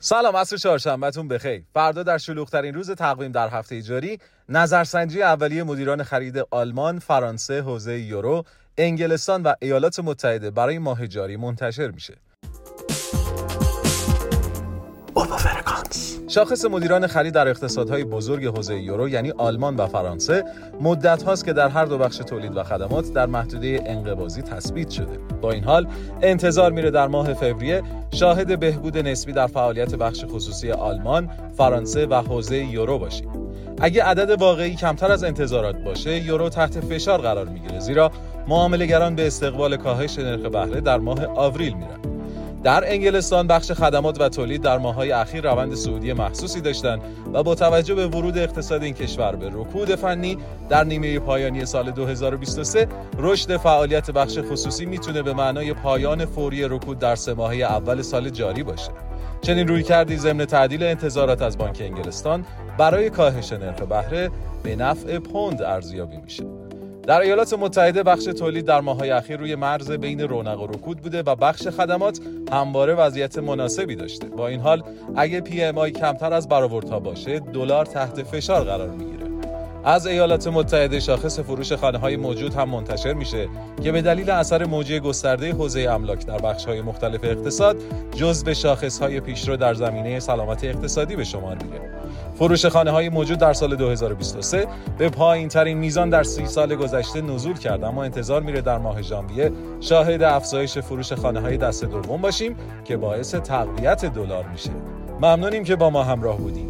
سلام عصر چهارشنبهتون بخیر. فردا در شلوغترین روز تقویم در هفته جاری نظرسنجی اولیه مدیران خرید آلمان فرانسه حوزه یورو انگلستان و ایالات متحده برای ماه جاری منتشر میشه. شاخص مدیران خرید در اقتصادهای بزرگ حوزه یورو یعنی آلمان و فرانسه مدت هاست که در هر دو بخش تولید و خدمات در محدوده انقباضی تثبیت شده. با این حال انتظار میره در ماه فوریه شاهد بهبود نسبی در فعالیت بخش خصوصی آلمان، فرانسه و حوزه یورو باشیم. اگه عدد واقعی کمتر از انتظارات باشه یورو تحت فشار قرار می‌گیره زیرا معاملهگران به استقبال کاهش نرخ بهره در ماه آوریل میرن. در انگلستان بخش خدمات و تولید در ماههای اخیر روند سعودی محسوسی داشتند و با توجه به ورود اقتصاد این کشور به رکود فنی در نیمه پایانی سال 2023 رشد فعالیت بخش خصوصی می‌تونه به معنای پایان فوری رکود در سه ماهه اول سال جاری باشه. چنین روی کردی ضمن تعدیل انتظارات از بانک انگلستان برای کاهش نرخ بهره به نفع پوند ارزیابی میشه. در ایالات متحده بخش تولید در ماههای اخیر روی مرز بین رونق و رکود بوده و بخش خدمات همواره وضعیت مناسبی داشته. با این حال اگه پی ام آی کمتر از برآوردها باشه دلار تحت فشار قرار می‌گیره. از ایالات متحده شاخص فروش خانه های موجود هم منتشر میشه که به دلیل اثر موجی گسترده حوزه املاک در بخش های مختلف اقتصاد جزء شاخص های پیشرو در زمینه سلامت اقتصادی به شمار میره فروش خانه های موجود در سال 2023 به پایین ترین میزان در سی سال گذشته نزول کرد اما انتظار میره در ماه ژانویه شاهد افزایش فروش خانه های دست دوم باشیم که باعث تقویت دلار میشه. ممنونیم که با ما همراه بودیم